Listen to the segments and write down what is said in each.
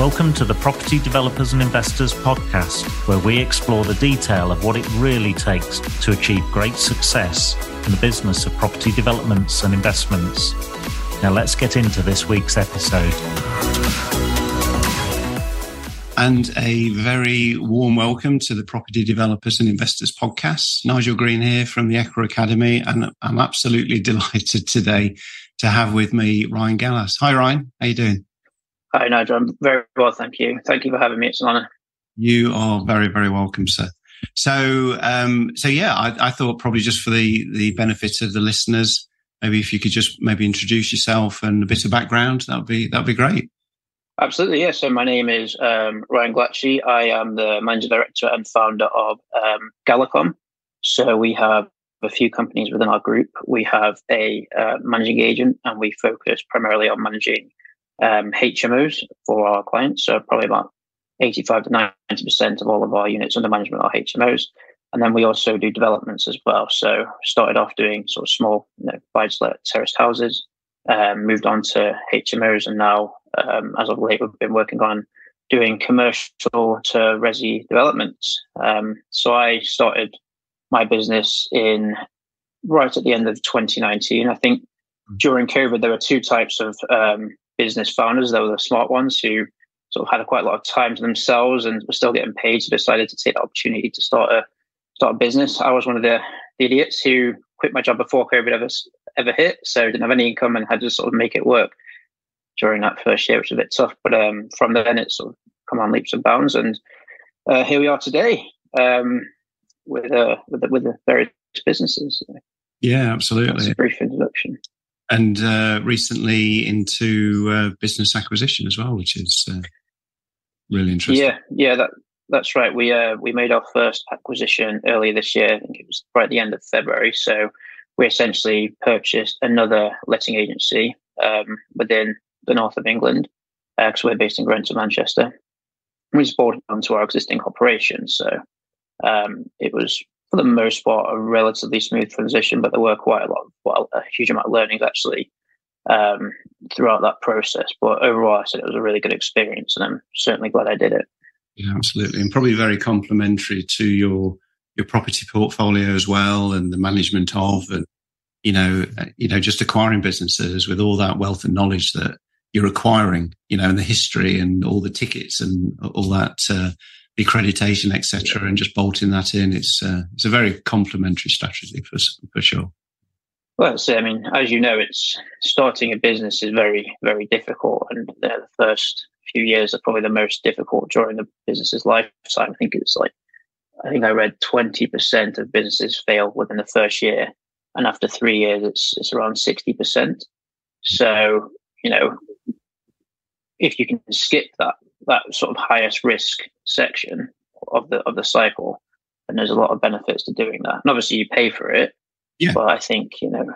Welcome to the Property Developers and Investors podcast, where we explore the detail of what it really takes to achieve great success in the business of property developments and investments. Now, let's get into this week's episode. And a very warm welcome to the Property Developers and Investors podcast. Nigel Greene here from the Equa Academy, and I'm absolutely delighted today to have with me Ryan Gallace. Hi, Ryan. How you doing? Hi, Nigel. I'm very well, thank you. Thank you for having me. It's an honour. You are very, very welcome, sir. So, um, so yeah, I, I, thought probably just for the the benefit of the listeners, maybe if you could just maybe introduce yourself and a bit of background, that'd be that'd be great. Absolutely, yeah. So my name is um, Ryan Gallace. I am the managing director and founder of um, Gallacom. So we have a few companies within our group. We have a uh, managing agent, and we focus primarily on managing um, HMOs for our clients. So probably about 85 to 90% of all of our units under management are HMOs. And then we also do developments as well. So started off doing sort of small, you know, buy-to-let terraced houses, um, moved on to HMOs, and now, um, as of late, we've been working on doing commercial to resi developments. Um, so I started my business in right at the end of 2019. I think during COVID, there were two types of um, business founders. They were the smart ones who sort of had quite a lot of time to themselves and were still getting paid, so decided to take the opportunity to start a start a business. I was one of the, the idiots who quit my job before COVID ever ever hit, so didn't have any income and had to sort of make it work during that first year, which was a bit tough. But um, from then, it's sort of come on leaps and bounds, and uh, here we are today um, with uh, with the, with the various businesses. Yeah, absolutely. Brief introduction and uh, recently into uh, business acquisition as well, which is uh, really interesting. Yeah, yeah, that that's right. We uh, we made our first acquisition earlier this year. I think it was right at the end of February. So we essentially purchased another letting agency um, within the north of England because uh, we're based in Greenwich, Manchester. We just bought onto our existing operation. So um, it was for the most part, a relatively smooth transition, but there were quite a lot, of, well, a huge amount of learnings actually um, throughout that process. But overall, I said it was a really good experience, and I'm certainly glad I did it. Yeah, absolutely, and probably very complementary to your your property portfolio as well, and the management of, and you know, you know, just acquiring businesses with all that wealth and knowledge that you're acquiring, you know, and the history and all the tickets and all that. Uh, accreditation, etc., and just bolting that in. It's uh, it's a very complementary strategy for for sure. Well, so, I mean, as you know, it's starting a business is very very difficult, and the first few years are probably the most difficult during the business's lifetime. I think it's like I think I read twenty percent of businesses fail within the first year, and after three years, it's it's around sixty percent. So you know, if you can skip that that sort of highest risk section of the of the cycle, and there's a lot of benefits to doing that. And obviously, you pay for it, yeah. but I think you know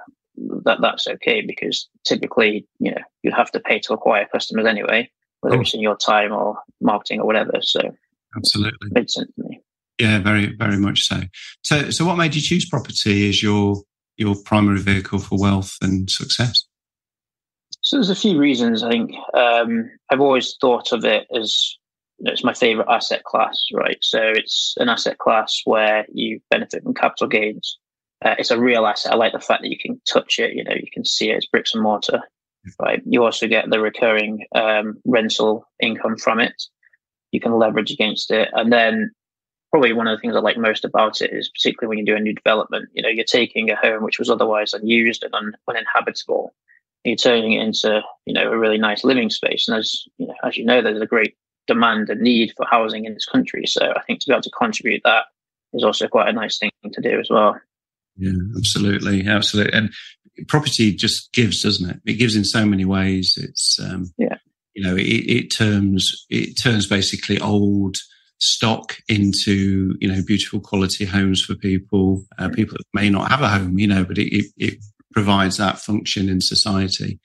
that that's okay because typically, you know, you'd have to pay to acquire customers anyway, whether it's in your time or marketing or whatever. So, absolutely, made sense to me. Yeah, very, very much so. So, so what made you choose property as your your primary vehicle for wealth and success? So there's a few reasons. I think um, I've always thought of it as it's my favorite asset class, right? So it's an asset class where you benefit from capital gains. Uh, it's a real asset. I like the fact that you can touch it. You know, you can see it. It's bricks and mortar, right? You also get the recurring um, rental income from it. You can leverage against it, and then probably one of the things I like most about it is particularly when you do a new development. You know, you're taking a home which was otherwise unused and un- uninhabitable, you're turning it into you know a really nice living space. And as you know, as you know, there's a great demand and need for housing in this country. So I think to be able to contribute that is also quite a nice thing to do as well. Yeah, absolutely, absolutely. And property just gives, doesn't it? It gives in so many ways. It's um, yeah, you know, it, it turns it turns basically old stock into you know beautiful quality homes for people uh, people that may not have a home you know but it, it, it provides that function in society,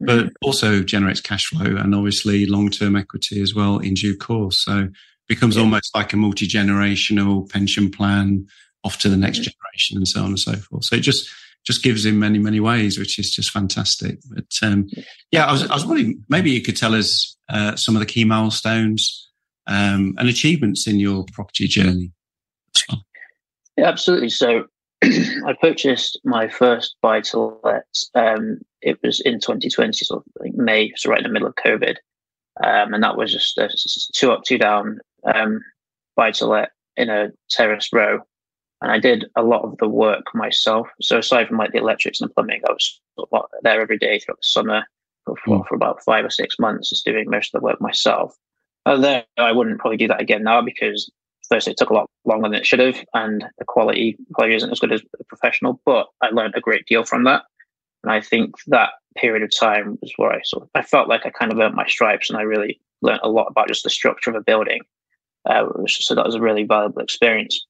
but mm-hmm. also generates cash flow and obviously long term equity as well in due course. So becomes yeah. almost like a multi generational pension plan off to the next mm-hmm. generation and so on and so forth. So it just just gives in many many ways, which is just fantastic. But um, yeah, I was I was wondering maybe you could tell us uh, some of the key milestones um, and achievements in your property journey. Yeah, absolutely. So I purchased my first buy to let. Um, it was in 2020, so I think May, so right in the middle of COVID, um, and that was just a two up, two down um, buy to let in a terrace row. And I did a lot of the work myself. So aside from like the electrics and the plumbing, I was there every day throughout the summer for, mm. for about five or six months, just doing most of the work myself. Although I wouldn't probably do that again now because first it took a lot longer than it should have, and the quality probably isn't as good as a professional. But I learned a great deal from that, and I think that period of time was where I sort of I felt like I kind of earned my stripes, and I really learned a lot about just the structure of a building. Uh, so that was a really valuable experience.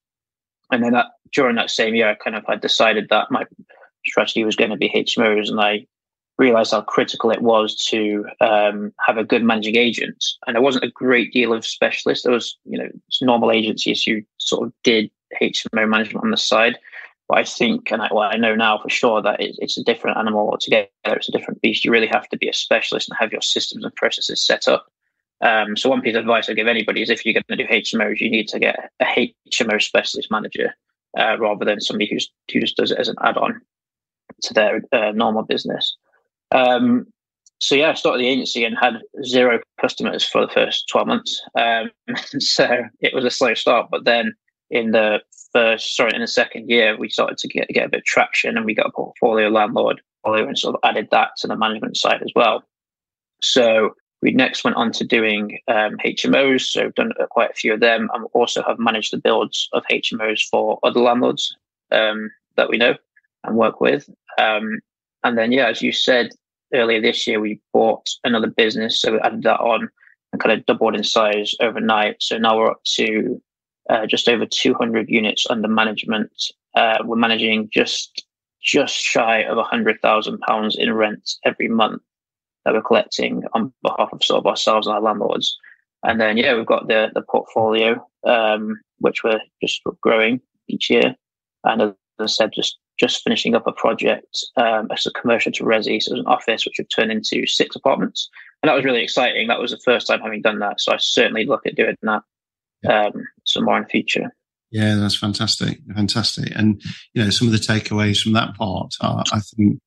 And then that, during that same year, I kind of had decided that my strategy was going to be HMOs, and I realized how critical it was to um, have a good managing agent. And there wasn't a great deal of specialists. There was, you know, normal agencies who sort of did HMO management on the side. But I think, and I, well, I know now for sure that it, it's a different animal altogether. It's a different beast. You really have to be a specialist and have your systems and processes set up. Um, so one piece of advice I give anybody is if you're going to do HMOs, you need to get a HMO specialist manager uh, rather than somebody who's, who just does it as an add-on to their uh, normal business. Um, so yeah, I started the agency and had zero customers for the first 12 months. Um, so it was a slow start, but then in the first, sorry, in the second year, we started to get, get a bit of traction and we got a portfolio landlord and sort of added that to the management side as well. So we next went on to doing um, HMOs, so done quite a few of them, and also have managed the builds of HMOs for other landlords um, that we know and work with. Um, and then, yeah, as you said, earlier this year, we bought another business. So we added that on and kind of doubled in size overnight. So now we're up to uh, just over 200 units under management. Uh, we're managing just just shy of £100,000 in rent every month that we're collecting on behalf of sort of ourselves and our landlords. And then, yeah, we've got the, the portfolio, um, which we're just growing each year. And as I said, just just finishing up a project um, as a commercial to Resi. So it was an office which would turn into six apartments. And that was really exciting. That was the first time having done that. So I certainly look at doing that um, some more in the future. Yeah, that's fantastic. Fantastic. And, you know, some of the takeaways from that part are, I think,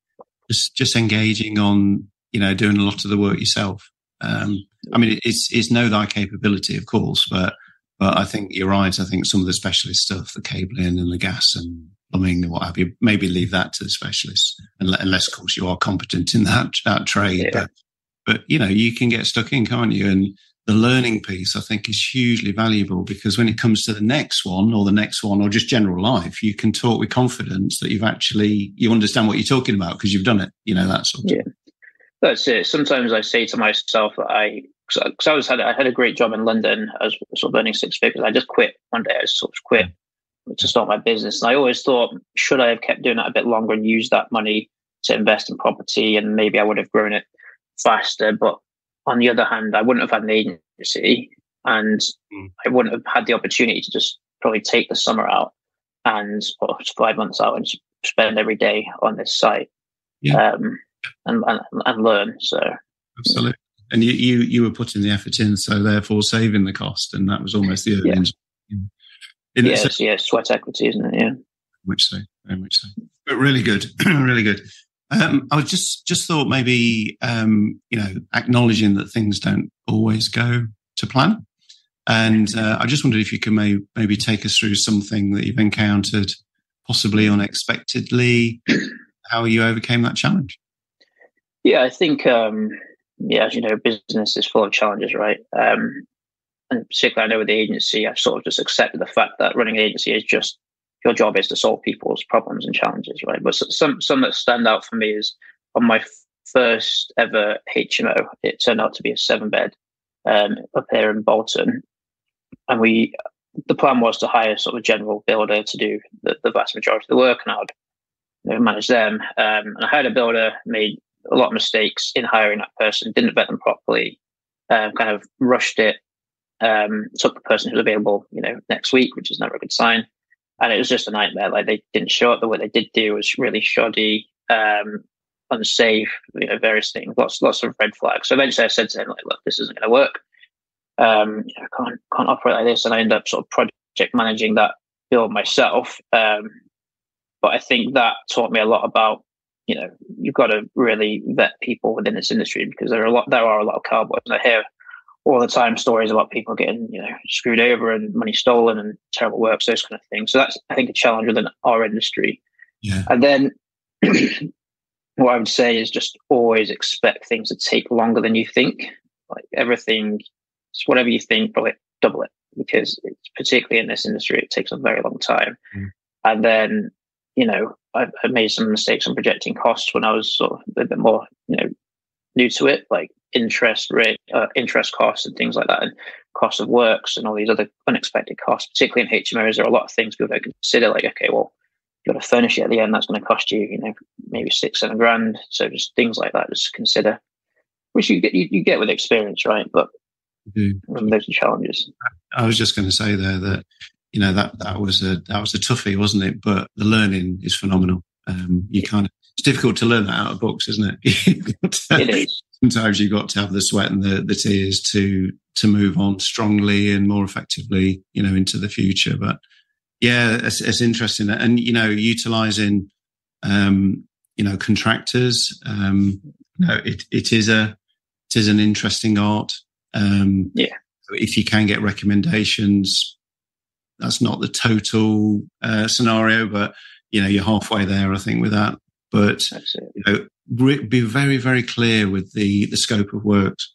just, just engaging on, you know, doing a lot of the work yourself. Um, I mean, it's, it's know thy capability, of course, but, but I think you're right. I think some of the specialist stuff, the cabling and the gas and plumbing and what have you. Maybe leave that to the specialists, unless, of course, you are competent in that, that trade. Yeah. But, but, you know, you can get stuck in, can't you? And the learning piece, I think, is hugely valuable because when it comes to the next one or the next one or just general life, you can talk with confidence that you've actually, you understand what you're talking about because you've done it, you know, that sort of Yeah. That's it. Sometimes I say to myself that I, because I was had I had a great job in London. I was sort of earning six figures. I just quit one day. I just sort of quit to start my business. And I always thought, should I have kept doing that a bit longer and used that money to invest in property? And maybe I would have grown it faster. But on the other hand, I wouldn't have had an agency and mm. I wouldn't have had the opportunity to just probably take the summer out and or five months out and spend every day on this site yeah. um, and, and, and learn. So absolutely. And you, you you were putting the effort in, so therefore saving the cost, and that was almost the earnings. Yeah. Yes, yeah, sweat equity, isn't it? Yeah. Much so, very much so. But really good, really good. Um, I was just just thought maybe um, you know acknowledging that things don't always go to plan, and uh, I just wondered if you could may, maybe take us through something that you've encountered, possibly unexpectedly, how you overcame that challenge. Yeah, I think um, yeah, as you know, business is full of challenges, right? Um, and particularly I know with the agency, I've sort of just accepted the fact that running an agency is just your job is to solve people's problems and challenges, right? But some some that stand out for me is on my first ever HMO, it turned out to be a seven bed um, up here in Bolton, and we the plan was to hire sort of a general builder to do the, the vast majority of the work, and I would you know, manage them. Um, and I hired a builder, made a lot of mistakes in hiring that person, didn't vet them properly, um, kind of rushed it, um, took the person who's available, you know, next week, which is never a good sign. and it was just a nightmare. Like they didn't show up. The way they did do was really shoddy, um, unsafe, you know, various things. Lots, lots of red flags. So eventually, I said to him, like, "Look, this isn't going to work. Um, you know, I can't can't operate like this." And I ended up sort of project managing that build myself. Um, but I think that taught me a lot about you know you've got to really vet people within this industry because there are a lot there are a lot of cowboys. And I hear all the time stories about people getting you know screwed over and money stolen and terrible works, those kind of things. So that's I think a challenge within our industry. Yeah. And then what I would say is just always expect things to take longer than you think. Like everything, it's whatever you think, probably double it because it's particularly in this industry, it takes a very long time. Mm. And then, you know, I've, I've, made some mistakes on projecting costs when I was sort of a bit more, you know, new to it, like interest rate, uh, interest costs and things like that, and cost of works and all these other unexpected costs. Particularly in HMOs, there are a lot of things people don't consider. Like, okay, well, you've got to furnish it at the end. That's going to cost you, you know, maybe six, seven grand. So just things like that, just consider, which you get you, you get with experience, right? But um, those are challenges. I was just going to say there that you know that that was a that was a toughie, wasn't it? But the learning is phenomenal. Um, you kind of it's difficult to learn that out of books, isn't it? it is. Sometimes you've got to have the sweat and the, the tears to to move on strongly and more effectively, you know, into the future. But yeah, it's, it's interesting, and you know, utilizing um, you know contractors. Um, you know, it it is a it is an interesting art. Um, yeah, if you can get recommendations, that's not the total uh, scenario, but you know, you're halfway there, I think, with that. But you know, be very, very clear with the the scope of works.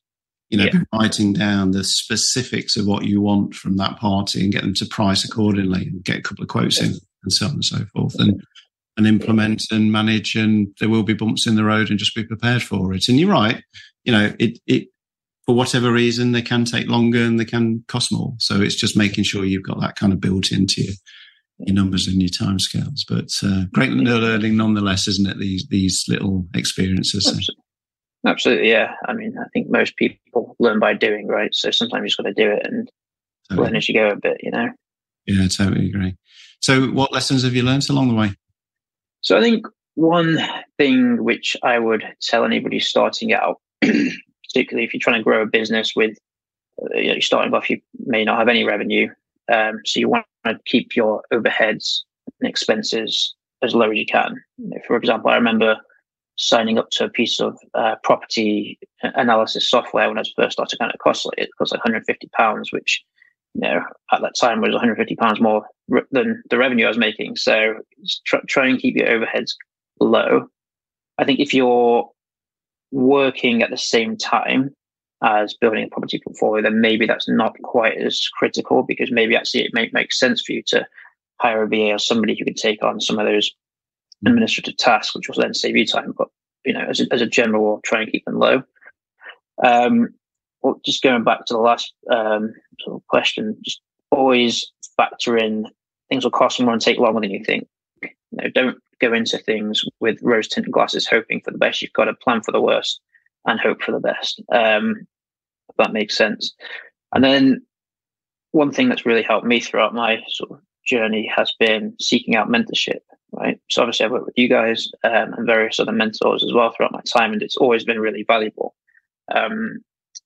You know, yeah. writing down the specifics of what you want from that party and get them to price accordingly, and get a couple of quotes in, and so on and so forth, and and implement and manage. And there will be bumps in the road, and just be prepared for it. And you're right. You know, it it for whatever reason they can take longer and they can cost more. So it's just making sure you've got that kind of built into you your numbers and your timescales. But uh, great learning nonetheless, isn't it? These these little experiences. Absolutely. Absolutely, yeah. I mean, I think most people learn by doing, right? So sometimes you just got to do it and totally. learn as you go a bit, you know. Yeah, totally agree. So, what lessons have you learned along the way? So, I think one thing which I would tell anybody starting out, particularly if you're trying to grow a business with, uh, you know, starting off, you may not have any revenue, um, so you want to keep your overheads and expenses as low as you can. For example, I remember signing up to a piece of uh, property analysis software when I was first started, kind of costly. It cost like 150 pounds, which you know at that time was 150 pounds more than the revenue I was making. So try and keep your overheads low. I think if you're working at the same time as building a property portfolio, then maybe that's not quite as critical because maybe actually it may make sense for you to hire a VA or somebody who can take on some of those hmm. administrative tasks, which will then save you time. But you know, as a, as a general rule, try and keep them low. Um, well, just going back to the last um, sort of question, just always factor in things will cost more and take longer than you think. You know, don't go into things with rose tinted glasses, hoping for the best. You've got to plan for the worst and hope for the best. Um, if that makes sense. And then one thing that's really helped me throughout my sort of journey has been seeking out mentorship. Right. So obviously I've worked with you guys um, and various other mentors as well throughout my time, and it's always been really valuable. Um,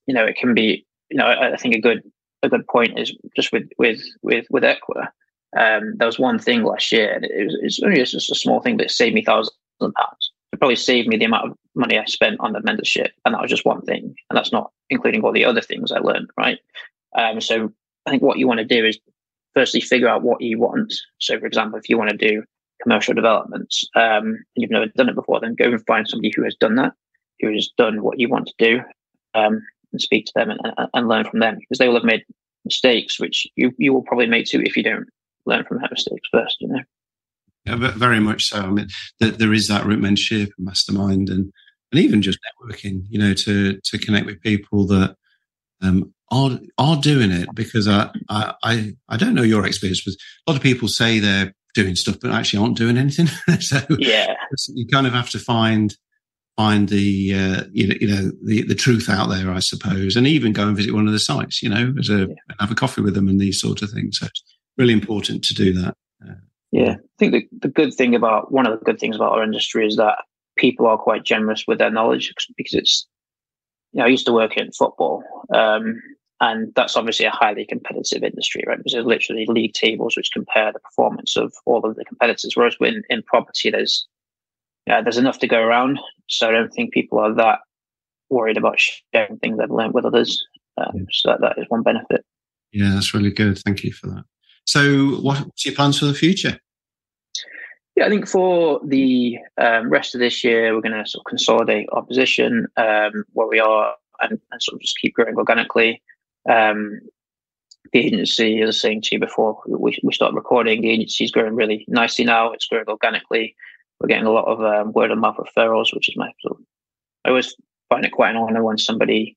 you know, it can be. You know, I, I, think a good a good point is just with with with with Equa. Um, there was one thing last year, and it was, it's only just a small thing, but it saved me thousands of pounds. It probably saved me the amount of money I spent on the mentorship, and that was just one thing, and that's not including all the other things I learned, right? Um, so I think what you want to do is firstly figure out what you want. So, for example, if you want to do commercial developments um, and you've never done it before, then go and find somebody who has done that, who has done what you want to do, um, and speak to them and, and, learn from them because they will have made mistakes, which you, you will probably make too if you don't learn from their mistakes first, you know. Yeah, very much so. I mean, there is that mentorship, mastermind, and and even just networking, you know, to to connect with people that um, are are doing it. Because I, I I don't know your experience, but a lot of people say they're doing stuff, but actually aren't doing anything. so yeah, you kind of have to find find the uh, you know you know the the truth out there, I suppose, and even go and visit one of the sites, you know, as a yeah. have a coffee with them and these sort of things. So it's really important to do that. Uh, Yeah, I think the, the good thing about one of the good things about our industry is that people are quite generous with their knowledge because it's, you know, I used to work in football, um, and that's obviously a highly competitive industry, right? Because there's literally league tables which compare the performance of all of the competitors. Whereas in, in property, there's yeah, there's enough to go around. So I don't think people are that worried about sharing things they've learned with others. Um, so that, that is one benefit. Yeah, that's really good. Thank you for that. So, what's your plans for the future? Yeah, I think for the um, rest of this year, we're going to sort of consolidate our position um, where we are and, and, sort of just keep growing organically. Um, the agency, as I was saying to you before, we, we start recording. The agency is growing really nicely now. It's growing organically. We're getting a lot of um, word of mouth referrals, which is my sort of, I always find it quite an honor when somebody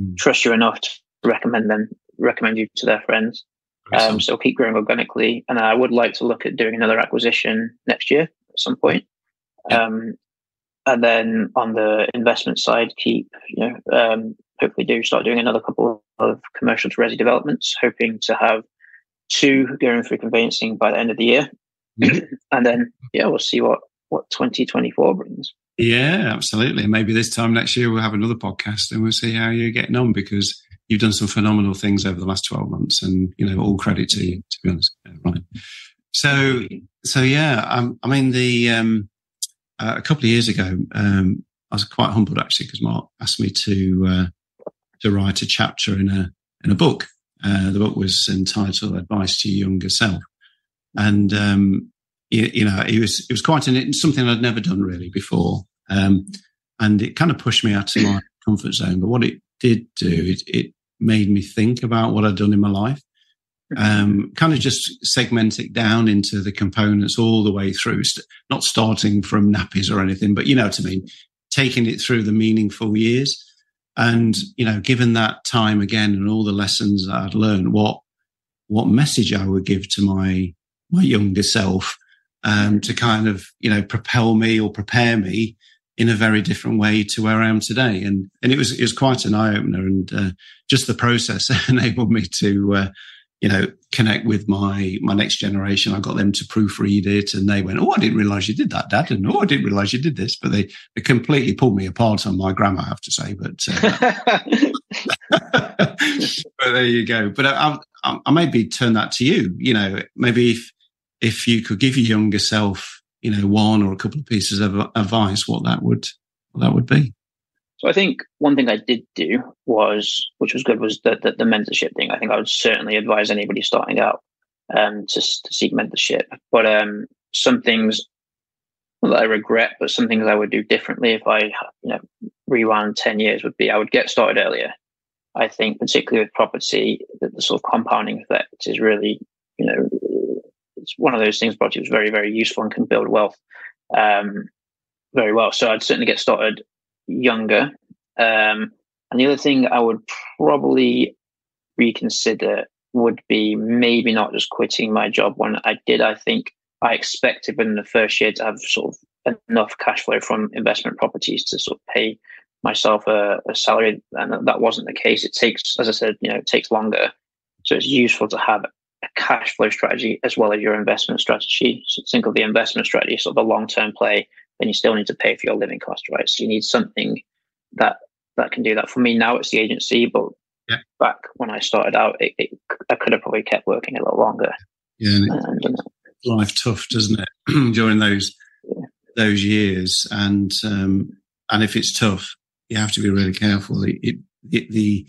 mm. trusts you enough to recommend them, recommend you to their friends. Um, so keep growing organically, and I would like to look at doing another acquisition next year at some point. Yeah. Um, and then on the investment side, keep you know um, hopefully do start doing another couple of commercial to resi developments, hoping to have two going through conveyancing by the end of the year, and then yeah, we'll see what what 2024 brings. Yeah, absolutely. Maybe this time next year we'll have another podcast and we'll see how you're getting on because you've done some phenomenal things over the last 12 months and, you know, all credit to you, to be honest. Right. So, so yeah, um, I mean, the, um, uh, a couple of years ago, um, I was quite humbled actually because Mark asked me to, uh, to write a chapter in a, in a book. Uh, the book was entitled Advice to Your Younger Self. And, um, you, you, know, it was, it was quite an, something I'd never done really before. Um, and it kind of pushed me out of my comfort zone. But what it did do, it, it made me think about what I'd done in my life. Um, kind of just segment it down into the components all the way through, not starting from nappies or anything, but you know what I mean, taking it through the meaningful years. And, you know, given that time again and all the lessons that I'd learned, what, what message I would give to my, my younger self, um, to kind of, you know, propel me or prepare me in a very different way to where I am today. And, and it was, it was quite an eye opener and, uh, just the process enabled me to, uh, you know, connect with my, my next generation. I got them to proofread it and they went, Oh, I didn't realize you did that, dad. And oh, I didn't realize you did this, but they, they completely pulled me apart on my grammar, I have to say, but, uh, but there you go. But I, I, I maybe turn that to you, you know, maybe if, if you could give your younger self you know, one or a couple of pieces of advice, what that would what that would be. So I think one thing I did do was, which was good, was the, the, the mentorship thing. I think I would certainly advise anybody starting out um, to, to seek mentorship. But um, some things that I regret, but some things I would do differently if I, you know, rewound ten years would be I would get started earlier. I think, particularly with property, that the sort of compounding effect is really, you know, it's one of those things property was very, very useful and can build wealth um, very well. So I'd certainly get started younger. Um, and the other thing I would probably reconsider would be maybe not just quitting my job when I did. I think I expected within the first year to have sort of enough cash flow from investment properties to sort of pay myself a, a salary, and that wasn't the case. It takes, as I said, you know, it takes longer. So it's useful to have cash flow strategy as well as your investment strategy. So think of the investment strategy sort of a long term play, then you still need to pay for your living cost, right? So you need something that that can do that. For me now, it's the agency, but yeah. back when I started out, it, it, I could have probably kept working a little longer. Yeah, and, and, life tough, doesn't it, during those yeah. those years? And um, and if it's tough, you have to be really careful. It, it, the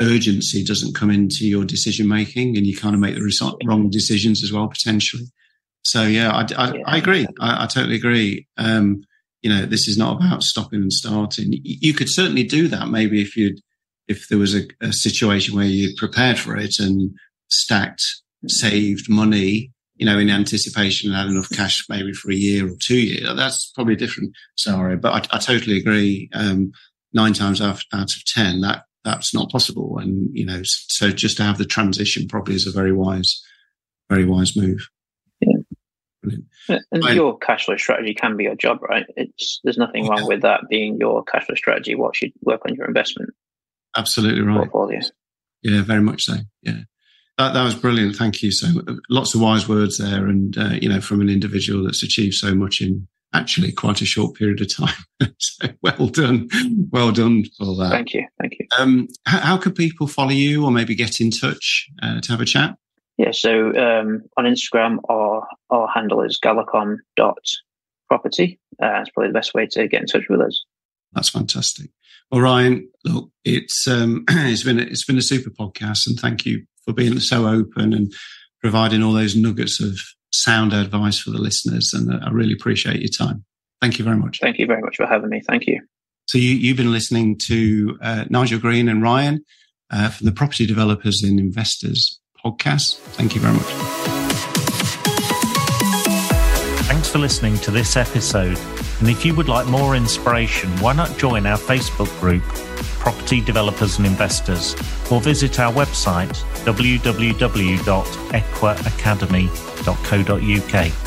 urgency doesn't come into your decision making and you kind of make the wrong decisions as well potentially. So yeah i, I, I agree. I, I, totally agree. Um, you know this is not about stopping and starting. You could certainly do that maybe if you'd if there was a, a situation where you prepared for it and stacked saved money you know in anticipation and had enough cash maybe for a year or two years that's probably a different scenario but i, totally agree. Um, nine times out, out of ten that that's not possible. And, you know, so just to have the transition probably is a very wise, very wise move. Yeah. And I, your cash flow strategy can be your job, right? It's there's nothing wrong yeah. with that being your cash flow strategy. What should work on your investment? Absolutely right. Portfolio. Yeah, very much so. Yeah. That, that was brilliant. Thank you. So lots of wise words there, and uh, you know, from an individual that's achieved so much in actually quite a short period of time. so well done, well done for that. Thank you, thank you. Um, how, how could people follow you, or maybe get in touch uh, to have a chat? Yeah, so um, on Instagram, our our handle is gallacom.property. Uh, it's probably the best way to get in touch with us. That's fantastic. Well, Ryan, look, it's um, it's been a, it's been a super podcast, and thank you for being so open and providing all those nuggets of sound advice for the listeners. And I really appreciate your time. Thank you very much. Thank you very much for having me. Thank you. So you, have been listening to uh, Nigel Greene and Ryan uh, from the Property Developers and Investors podcast. Thank you very much. Thanks for listening to this episode. And if you would like more inspiration, why not join our Facebook group, Property Developers and Investors, or visit our website, www.equiacademy.co.uk.